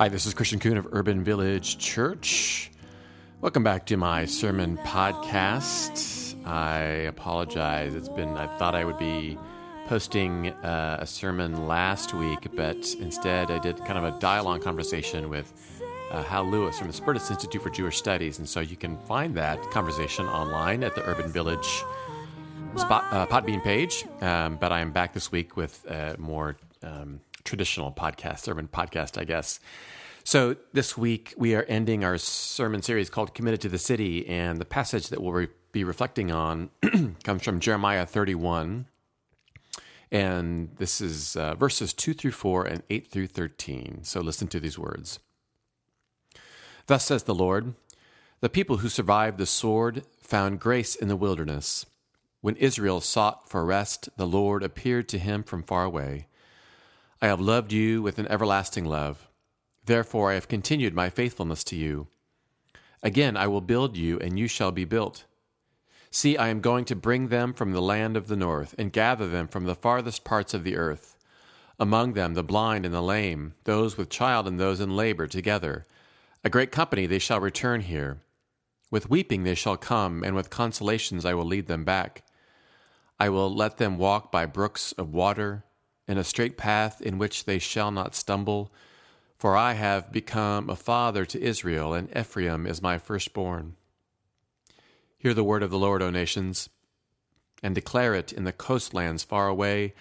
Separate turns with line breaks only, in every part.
Hi, this is Christian Coon of Urban Village Church. Welcome back to my sermon podcast. I apologize. It's been, I thought I would be posting uh, a sermon last week, but instead I did kind of a dialogue conversation with uh, Hal Lewis from the Spertus Institute for Jewish Studies. And so you can find that conversation online at the Urban Village spot, uh, Podbean page. Um, but I am back this week with a more um, traditional podcast, sermon podcast, I guess. So this week we are ending our sermon series called Committed to the City, and the passage that we'll re- be reflecting on comes from Jeremiah 31. And this is uh, verses 2 through 4 and 8 through 13. So listen to these words. Thus says the Lord The people who survived the sword found grace in the wilderness. When Israel sought for rest, the Lord appeared to him from far away. I have loved you with an everlasting love. Therefore, I have continued my faithfulness to you. Again, I will build you, and you shall be built. See, I am going to bring them from the land of the north, and gather them from the farthest parts of the earth. Among them, the blind and the lame, those with child and those in labor together. A great company they shall return here. With weeping they shall come, and with consolations I will lead them back. I will let them walk by brooks of water, in a straight path in which they shall not stumble for I have become a father to Israel, and Ephraim is my firstborn. Hear the word of the Lord, O nations, and declare it in the coastlands far away.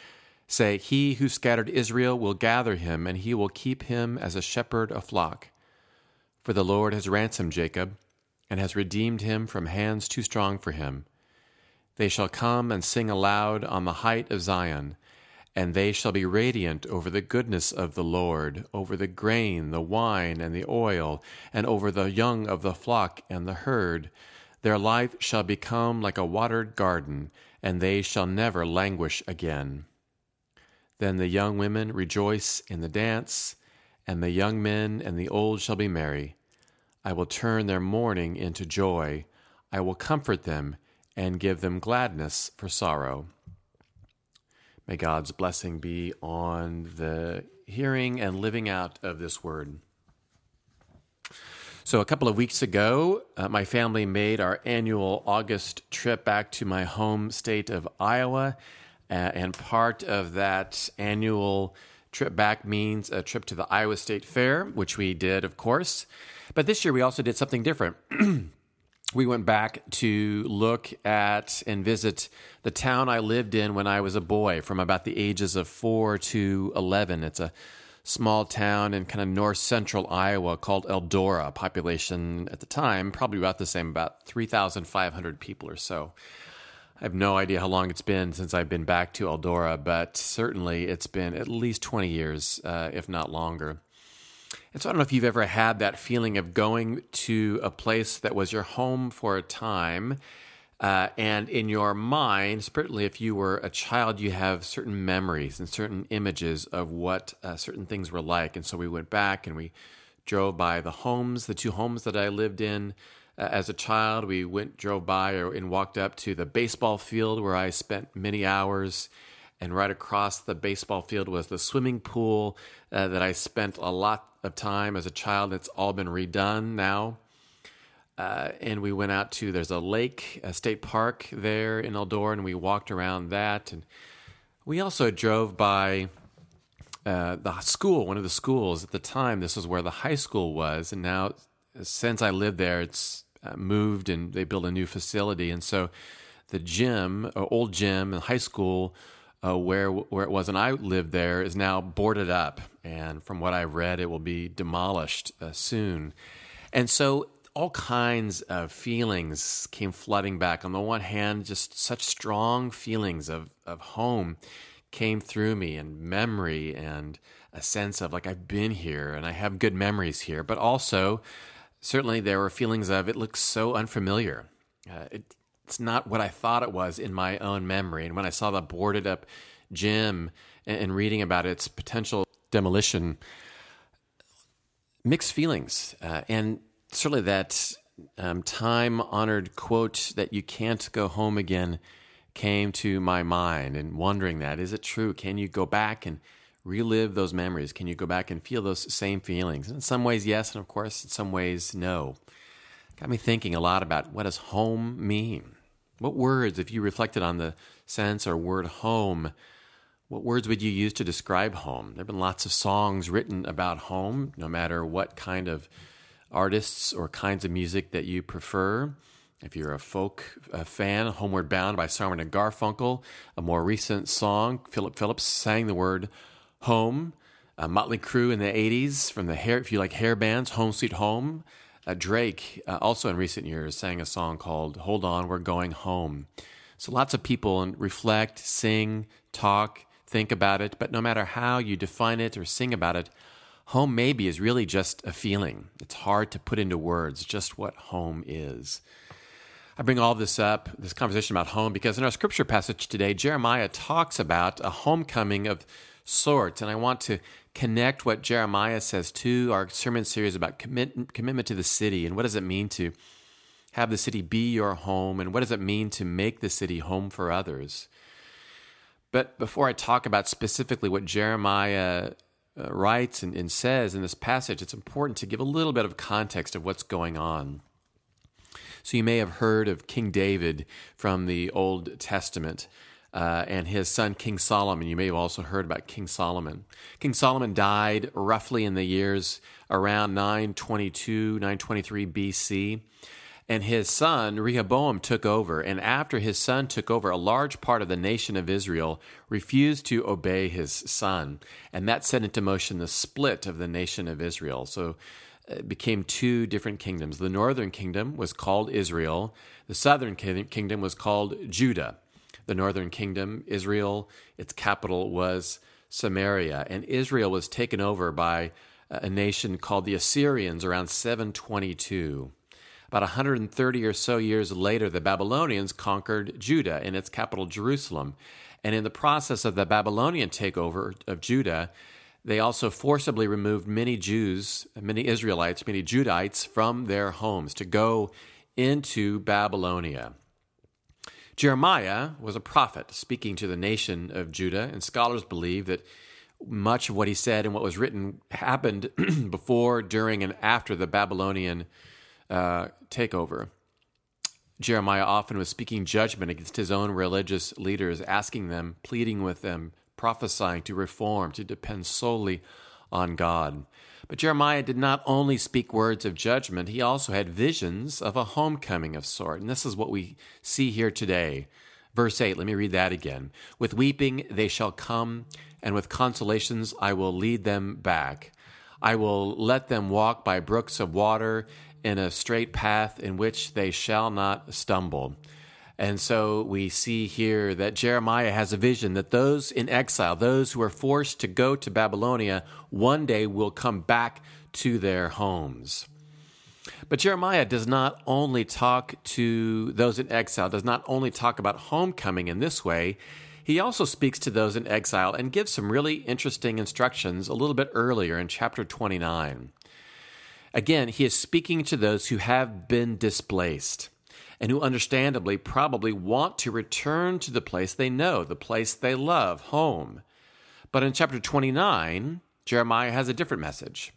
Say, He who scattered Israel will gather him, and he will keep him as a shepherd a flock. For the Lord has ransomed Jacob, and has redeemed him from hands too strong for him. They shall come and sing aloud on the height of Zion and they shall be radiant over the goodness of the Lord, over the grain, the wine, and the oil, and over the young of the flock and the herd. Their life shall become like a watered garden, and they shall never languish again. Then the young women rejoice in the dance, and the young men and the old shall be merry. I will turn their mourning into joy. I will comfort them and give them gladness for sorrow. May God's blessing be on the hearing and living out of this word. So, a couple of weeks ago, uh, my family made our annual August trip back to my home state of Iowa. Uh, and part of that annual trip back means a trip to the Iowa State Fair, which we did, of course. But this year we also did something different. we went back to look at and visit the town I lived in when I was a boy, from about the ages of four to 11. It's a small town in kind of north central Iowa called Eldora, population at the time, probably about the same, about 3,500 people or so. I have no idea how long it's been since I've been back to Eldora, but certainly it's been at least 20 years, uh, if not longer. And so I don't know if you've ever had that feeling of going to a place that was your home for a time. Uh, and in your mind, particularly if you were a child, you have certain memories and certain images of what uh, certain things were like. And so we went back and we drove by the homes, the two homes that I lived in uh, as a child. We went, drove by, or, and walked up to the baseball field where I spent many hours and right across the baseball field was the swimming pool uh, that I spent a lot of time as a child. It's all been redone now. Uh, and we went out to there's a lake, a state park there in Eldora, and we walked around that. And we also drove by uh, the school, one of the schools at the time. This was where the high school was, and now since I lived there, it's uh, moved and they built a new facility. And so the gym, old gym, and high school uh, where where it was, and I lived there, is now boarded up, and from what I read, it will be demolished uh, soon. And so, all kinds of feelings came flooding back. On the one hand, just such strong feelings of of home came through me, and memory, and a sense of like I've been here, and I have good memories here. But also, certainly, there were feelings of it looks so unfamiliar. Uh, it it's not what I thought it was in my own memory. And when I saw the boarded up gym and, and reading about its potential demolition, mixed feelings. Uh, and certainly that um, time honored quote that you can't go home again came to my mind and wondering that is it true? Can you go back and relive those memories? Can you go back and feel those same feelings? In some ways, yes, and of course, in some ways, no. Got me thinking a lot about what does home mean? What words, if you reflected on the sense or word home, what words would you use to describe home? There have been lots of songs written about home, no matter what kind of artists or kinds of music that you prefer. If you're a folk uh, fan, Homeward Bound by Simon and Garfunkel, a more recent song, Philip Phillips sang the word home. Uh, Motley Crue in the 80s, from the hair, if you like hair bands, Home Sweet Home. Uh, Drake, uh, also in recent years, sang a song called Hold On, We're Going Home. So lots of people reflect, sing, talk, think about it, but no matter how you define it or sing about it, home maybe is really just a feeling. It's hard to put into words just what home is. I bring all this up, this conversation about home, because in our scripture passage today, Jeremiah talks about a homecoming of sorts. And I want to connect what Jeremiah says to our sermon series about commit, commitment to the city and what does it mean to have the city be your home and what does it mean to make the city home for others. But before I talk about specifically what Jeremiah uh, writes and, and says in this passage, it's important to give a little bit of context of what's going on. So you may have heard of King David from the Old Testament. Uh, and his son King Solomon. You may have also heard about King Solomon. King Solomon died roughly in the years around 922, 923 BC. And his son Rehoboam took over. And after his son took over, a large part of the nation of Israel refused to obey his son. And that set into motion the split of the nation of Israel. So it became two different kingdoms. The northern kingdom was called Israel, the southern kingdom was called Judah. The northern kingdom, Israel, its capital was Samaria. And Israel was taken over by a nation called the Assyrians around 722. About 130 or so years later, the Babylonians conquered Judah in its capital, Jerusalem. And in the process of the Babylonian takeover of Judah, they also forcibly removed many Jews, many Israelites, many Judites from their homes to go into Babylonia. Jeremiah was a prophet speaking to the nation of Judah, and scholars believe that much of what he said and what was written happened before, during, and after the Babylonian uh, takeover. Jeremiah often was speaking judgment against his own religious leaders, asking them, pleading with them, prophesying to reform, to depend solely on God. But Jeremiah did not only speak words of judgment, he also had visions of a homecoming of sort. And this is what we see here today. Verse 8, let me read that again. With weeping they shall come, and with consolations I will lead them back. I will let them walk by brooks of water in a straight path in which they shall not stumble. And so we see here that Jeremiah has a vision that those in exile, those who are forced to go to Babylonia, one day will come back to their homes. But Jeremiah does not only talk to those in exile, does not only talk about homecoming in this way, he also speaks to those in exile and gives some really interesting instructions a little bit earlier in chapter 29. Again, he is speaking to those who have been displaced and who understandably probably want to return to the place they know, the place they love, home. But in chapter 29, Jeremiah has a different message.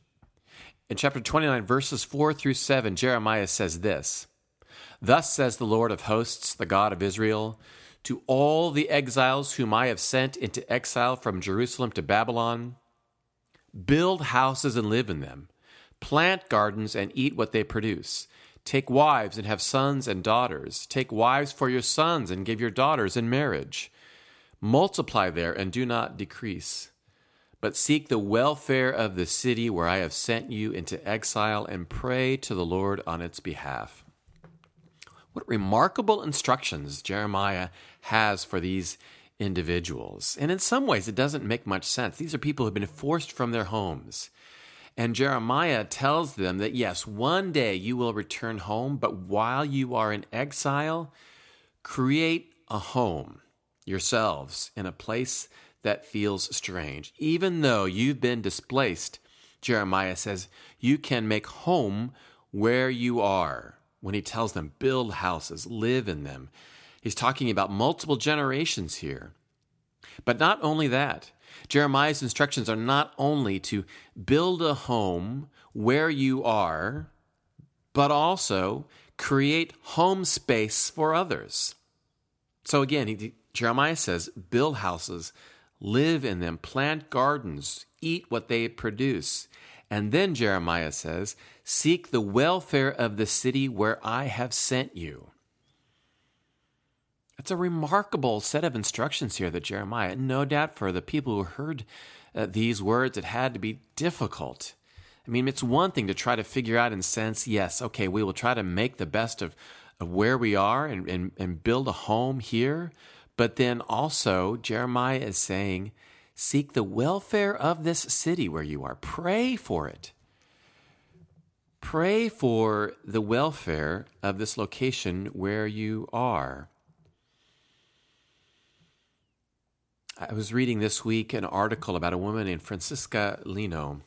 In chapter 29, verses 4 through 7, Jeremiah says this Thus says the Lord of hosts, the God of Israel, to all the exiles whom I have sent into exile from Jerusalem to Babylon build houses and live in them, plant gardens and eat what they produce Take wives and have sons and daughters. Take wives for your sons and give your daughters in marriage. Multiply there and do not decrease. But seek the welfare of the city where I have sent you into exile and pray to the Lord on its behalf. What remarkable instructions Jeremiah has for these individuals. And in some ways, it doesn't make much sense. These are people who have been forced from their homes. And Jeremiah tells them that yes, one day you will return home, but while you are in exile, create a home yourselves in a place that feels strange. Even though you've been displaced, Jeremiah says, you can make home where you are. When he tells them, build houses, live in them, he's talking about multiple generations here. But not only that, Jeremiah's instructions are not only to build a home where you are, but also create home space for others. So again, he, Jeremiah says, build houses, live in them, plant gardens, eat what they produce. And then Jeremiah says, seek the welfare of the city where I have sent you. It's a remarkable set of instructions here that Jeremiah, no doubt for the people who heard uh, these words, it had to be difficult. I mean, it's one thing to try to figure out and sense, yes, okay, we will try to make the best of, of where we are and, and, and build a home here. But then also, Jeremiah is saying, seek the welfare of this city where you are, pray for it. Pray for the welfare of this location where you are. I was reading this week an article about a woman named Francisca Lino.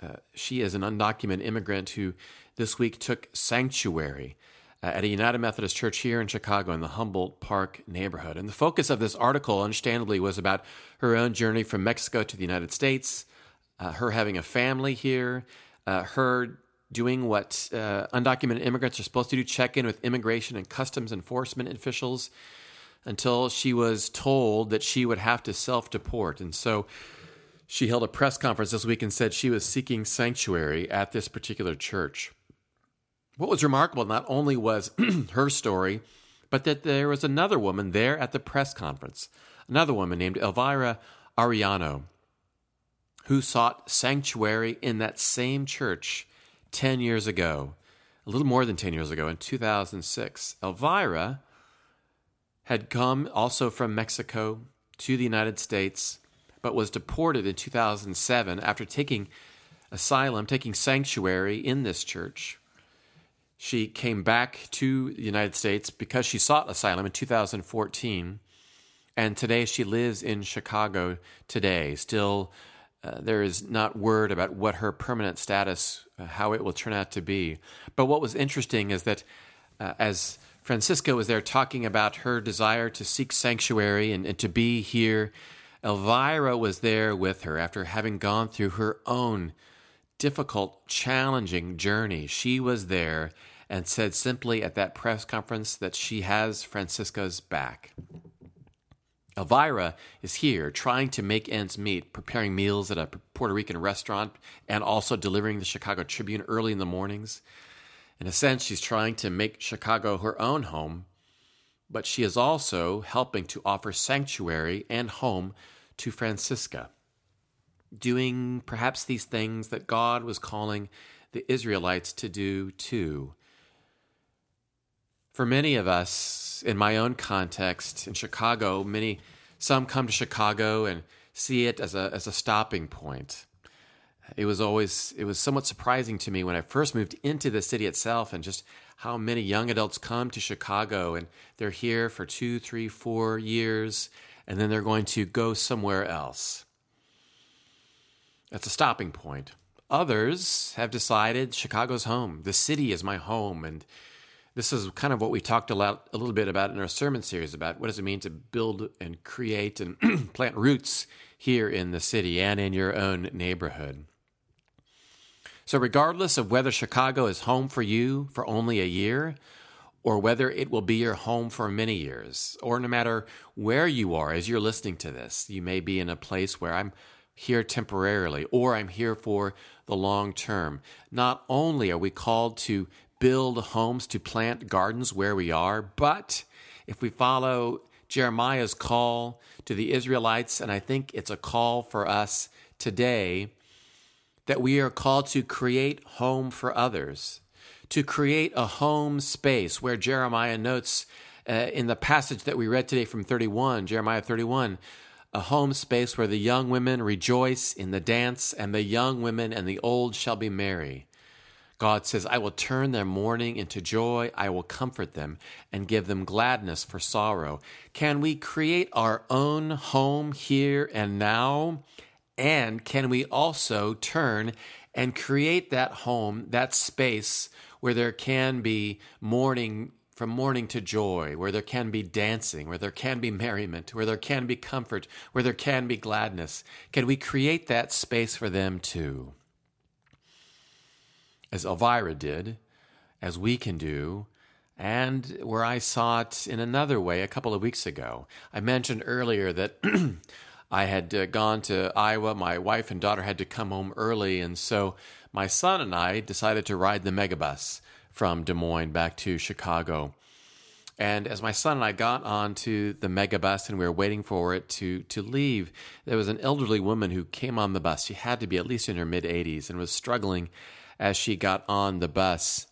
Uh, she is an undocumented immigrant who this week took sanctuary uh, at a United Methodist Church here in Chicago in the Humboldt Park neighborhood. And the focus of this article, understandably, was about her own journey from Mexico to the United States, uh, her having a family here, uh, her doing what uh, undocumented immigrants are supposed to do check in with immigration and customs enforcement officials until she was told that she would have to self deport. And so she held a press conference this week and said she was seeking sanctuary at this particular church. What was remarkable not only was her story, but that there was another woman there at the press conference, another woman named Elvira Arellano, who sought sanctuary in that same church 10 years ago, a little more than 10 years ago, in 2006. Elvira had come also from Mexico to the United States, but was deported in 2007 after taking asylum, taking sanctuary in this church. She came back to the United States because she sought asylum in 2014, and today she lives in Chicago today. Still, uh, there is not word about what her permanent status, uh, how it will turn out to be. But what was interesting is that uh, as Francisca was there talking about her desire to seek sanctuary and, and to be here. Elvira was there with her after having gone through her own difficult, challenging journey. She was there and said simply at that press conference that she has Francisca's back. Elvira is here trying to make ends meet, preparing meals at a Puerto Rican restaurant and also delivering the Chicago Tribune early in the mornings. In a sense, she's trying to make Chicago her own home, but she is also helping to offer sanctuary and home to Francisca, doing perhaps these things that God was calling the Israelites to do too. For many of us, in my own context, in Chicago, many some come to Chicago and see it as a as a stopping point it was always it was somewhat surprising to me when I first moved into the city itself and just how many young adults come to Chicago and they're here for two, three, four years, and then they're going to go somewhere else. That's a stopping point. Others have decided Chicago's home. The city is my home. And this is kind of what we talked a, lot, a little bit about in our sermon series about what does it mean to build and create and plant roots here in the city and in your own neighborhood. So, regardless of whether Chicago is home for you for only a year, or whether it will be your home for many years, or no matter where you are as you're listening to this, you may be in a place where I'm here temporarily, or I'm here for the long term. Not only are we called to build homes, to plant gardens where we are, but if we follow Jeremiah's call to the Israelites, and I think it's a call for us today that we are called to create home for others, to create a home space where Jeremiah notes uh, in the passage that we read today from 31, Jeremiah 31, a home space where the young women rejoice in the dance, and the young women and the old shall be merry. God says, I will turn their mourning into joy. I will comfort them and give them gladness for sorrow. Can we create our own home here and now and can we also turn and create that home, that space where there can be mourning from mourning to joy, where there can be dancing, where there can be merriment, where there can be comfort, where there can be gladness? Can we create that space for them too? As Elvira did, as we can do, and where I saw it in another way a couple of weeks ago. I mentioned earlier that I had uh, gone to Iowa. My wife and daughter had to come home early, and so my son and I decided to ride the megabus from Des Moines back to Chicago. And as my son and I got onto the megabus and we were waiting for it to to leave, there was an elderly woman who came on the bus. She had to be at least in her mid 80s and was struggling as she got on the bus.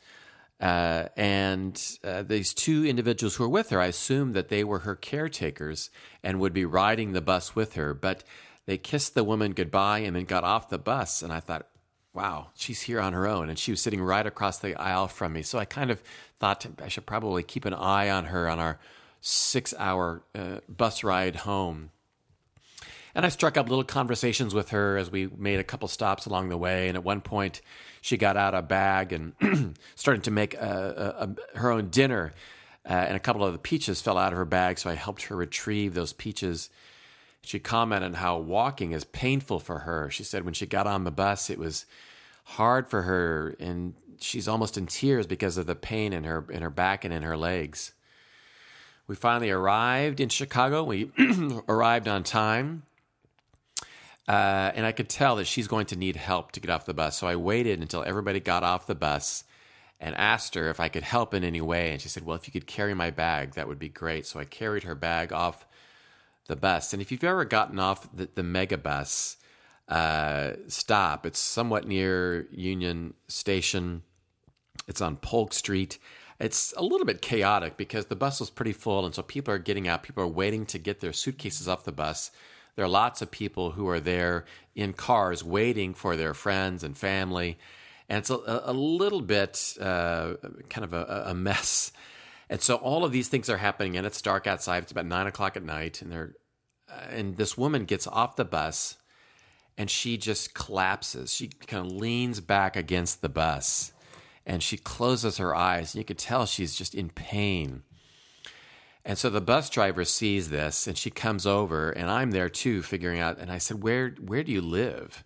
Uh, and uh, these two individuals who were with her, I assumed that they were her caretakers and would be riding the bus with her. But they kissed the woman goodbye and then got off the bus. And I thought, wow, she's here on her own. And she was sitting right across the aisle from me. So I kind of thought I should probably keep an eye on her on our six hour uh, bus ride home. And I struck up little conversations with her as we made a couple stops along the way. And at one point, she got out a bag and started to make a, a, a, her own dinner. Uh, and a couple of the peaches fell out of her bag, so I helped her retrieve those peaches. She commented how walking is painful for her. She said when she got on the bus, it was hard for her, and she's almost in tears because of the pain in her in her back and in her legs. We finally arrived in Chicago. We arrived on time. Uh, and I could tell that she's going to need help to get off the bus. So I waited until everybody got off the bus and asked her if I could help in any way. And she said, Well, if you could carry my bag, that would be great. So I carried her bag off the bus. And if you've ever gotten off the, the mega bus uh, stop, it's somewhat near Union Station, it's on Polk Street. It's a little bit chaotic because the bus was pretty full. And so people are getting out, people are waiting to get their suitcases off the bus there are lots of people who are there in cars waiting for their friends and family. And it's a, a little bit uh, kind of a, a, mess. And so all of these things are happening, and it's dark outside. It's about nine o'clock at night, and they're, uh, and this woman gets off the bus, and she just collapses. She kind of leans back against the bus, and she closes her eyes, and you could tell she's just in pain. And so the bus driver sees this and she comes over and I'm there too figuring out and I said, "Where where do you live?"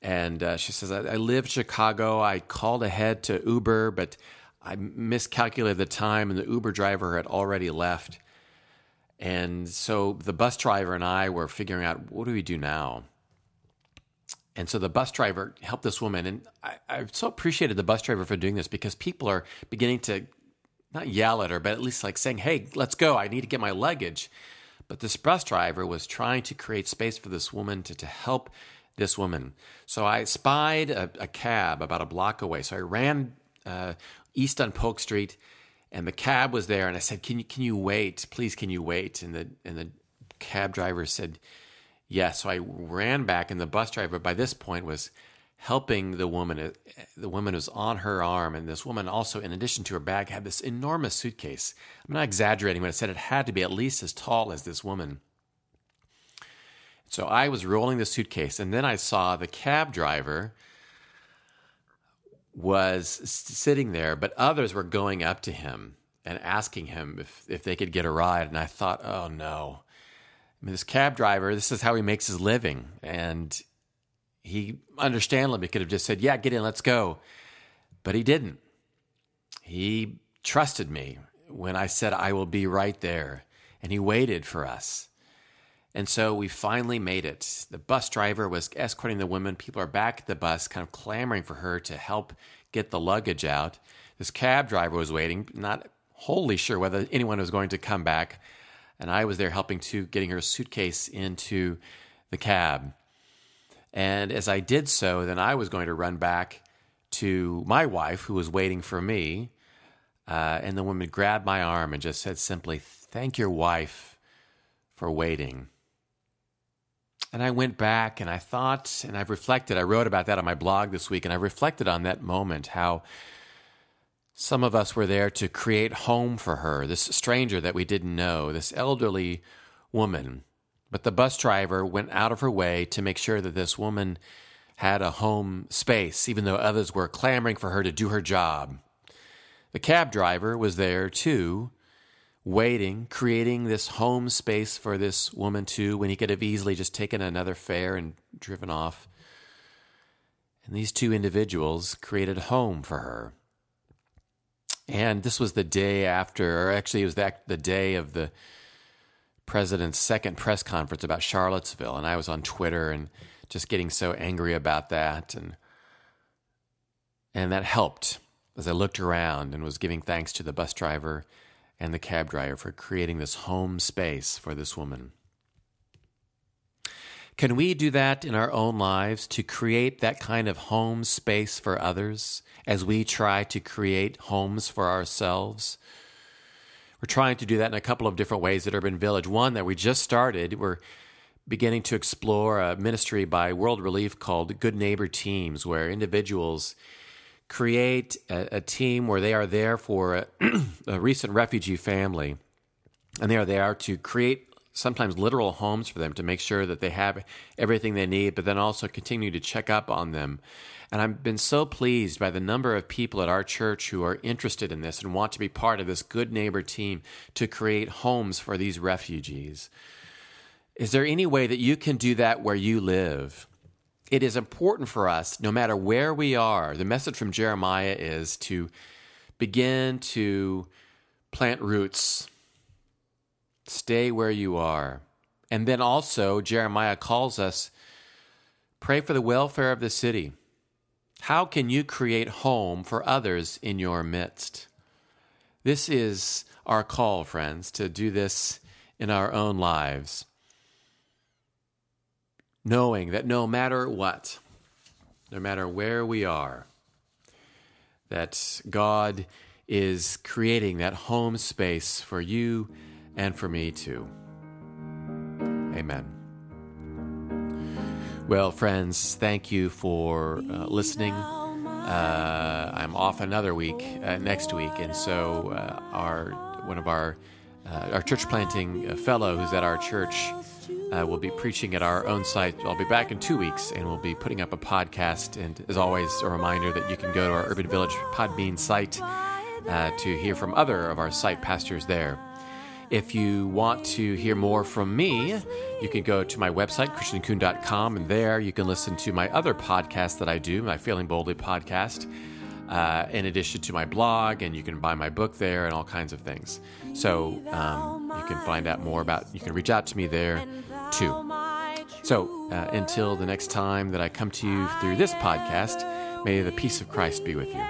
And uh, she says, I, "I live Chicago. I called ahead to Uber, but I miscalculated the time and the Uber driver had already left." And so the bus driver and I were figuring out what do we do now? And so the bus driver helped this woman. And I, I so appreciated the bus driver for doing this because people are beginning to not yell at her, but at least like saying, hey, let's go. I need to get my luggage. But this bus driver was trying to create space for this woman to, to help this woman. So I spied a, a cab about a block away. So I ran uh, east on Polk Street, and the cab was there. And I said, "Can you can you wait, please? Can you wait?" And the and the cab driver said, "Yes." So I ran back, and the bus driver by this point was helping the woman. Uh, the woman was on her arm, and this woman also, in addition to her bag, had this enormous suitcase. I'm not exaggerating when I said it had to be at least as tall as this woman. So I was rolling the suitcase, and then I saw the cab driver was sitting there, but others were going up to him and asking him if, if they could get a ride. And I thought, oh no. I mean, this cab driver, this is how he makes his living. And he understandably could have just said, Yeah, get in, let's go. But he didn't. He trusted me when I said, I will be right there. And he waited for us. And so we finally made it. The bus driver was escorting the woman. People are back at the bus, kind of clamoring for her to help get the luggage out. This cab driver was waiting, not wholly sure whether anyone was going to come back. And I was there helping to getting her suitcase into the cab. And as I did so, then I was going to run back to my wife, who was waiting for me. Uh, and the woman grabbed my arm and just said simply, Thank your wife for waiting. And I went back and I thought, and I've reflected, I wrote about that on my blog this week, and I reflected on that moment how some of us were there to create home for her, this stranger that we didn't know, this elderly woman but the bus driver went out of her way to make sure that this woman had a home space, even though others were clamoring for her to do her job. The cab driver was there too, waiting, creating this home space for this woman too, when he could have easily just taken another fare and driven off. And these two individuals created a home for her. And this was the day after, or actually, it was the, the day of the president's second press conference about Charlottesville. And I was on Twitter and just getting so angry about that. And, and that helped as I looked around and was giving thanks to the bus driver and the cab driver for creating this home space for this woman. Can we do that in our own lives to create that kind of home space for others as we try to create homes for ourselves? We're trying to do that in a couple of different ways at Urban Village. One that we just started, we're beginning to explore a ministry by World Relief called Good Neighbor Teams, where individuals create a, a team where they are there for a, a recent refugee family and they are there to create sometimes literal homes for them to make sure that they have everything they need, but then also continue to check up on them. And I've been so pleased by the number of people at our church who are interested in this and want to be part of this good neighbor team to create homes for these refugees. Is there any way that you can do that where you live? It is important for us, no matter where we are. The message from Jeremiah is to begin to plant roots Stay where you are. And then also, Jeremiah calls us pray for the welfare of the city. How can you create home for others in your midst? This is our call, friends, to do this in our own lives. Knowing that no matter what, no matter where we are, that God is creating that home space for you and for me too. Amen. Well, friends, thank you for uh, listening. Uh, I'm off another week uh, next week, and so uh, our one of our uh, our church planting uh, fellow who's at our church will be preaching at our own site. I'll be back in two weeks, and we'll be putting up a podcast. And as always, a reminder that you can go to our Urban Village Podbean site to hear from other of our site pastors there. If you want to hear more from me, you can go to my website, christiancoon.com, and there you can listen to my other podcast that I do, my Feeling Boldly podcast, uh, in addition to my blog, and you can buy my book there and all kinds of things. So um, you can find out more about, you can reach out to me there too. So uh, until the next time that I come to you through this podcast, may the peace of Christ be with you.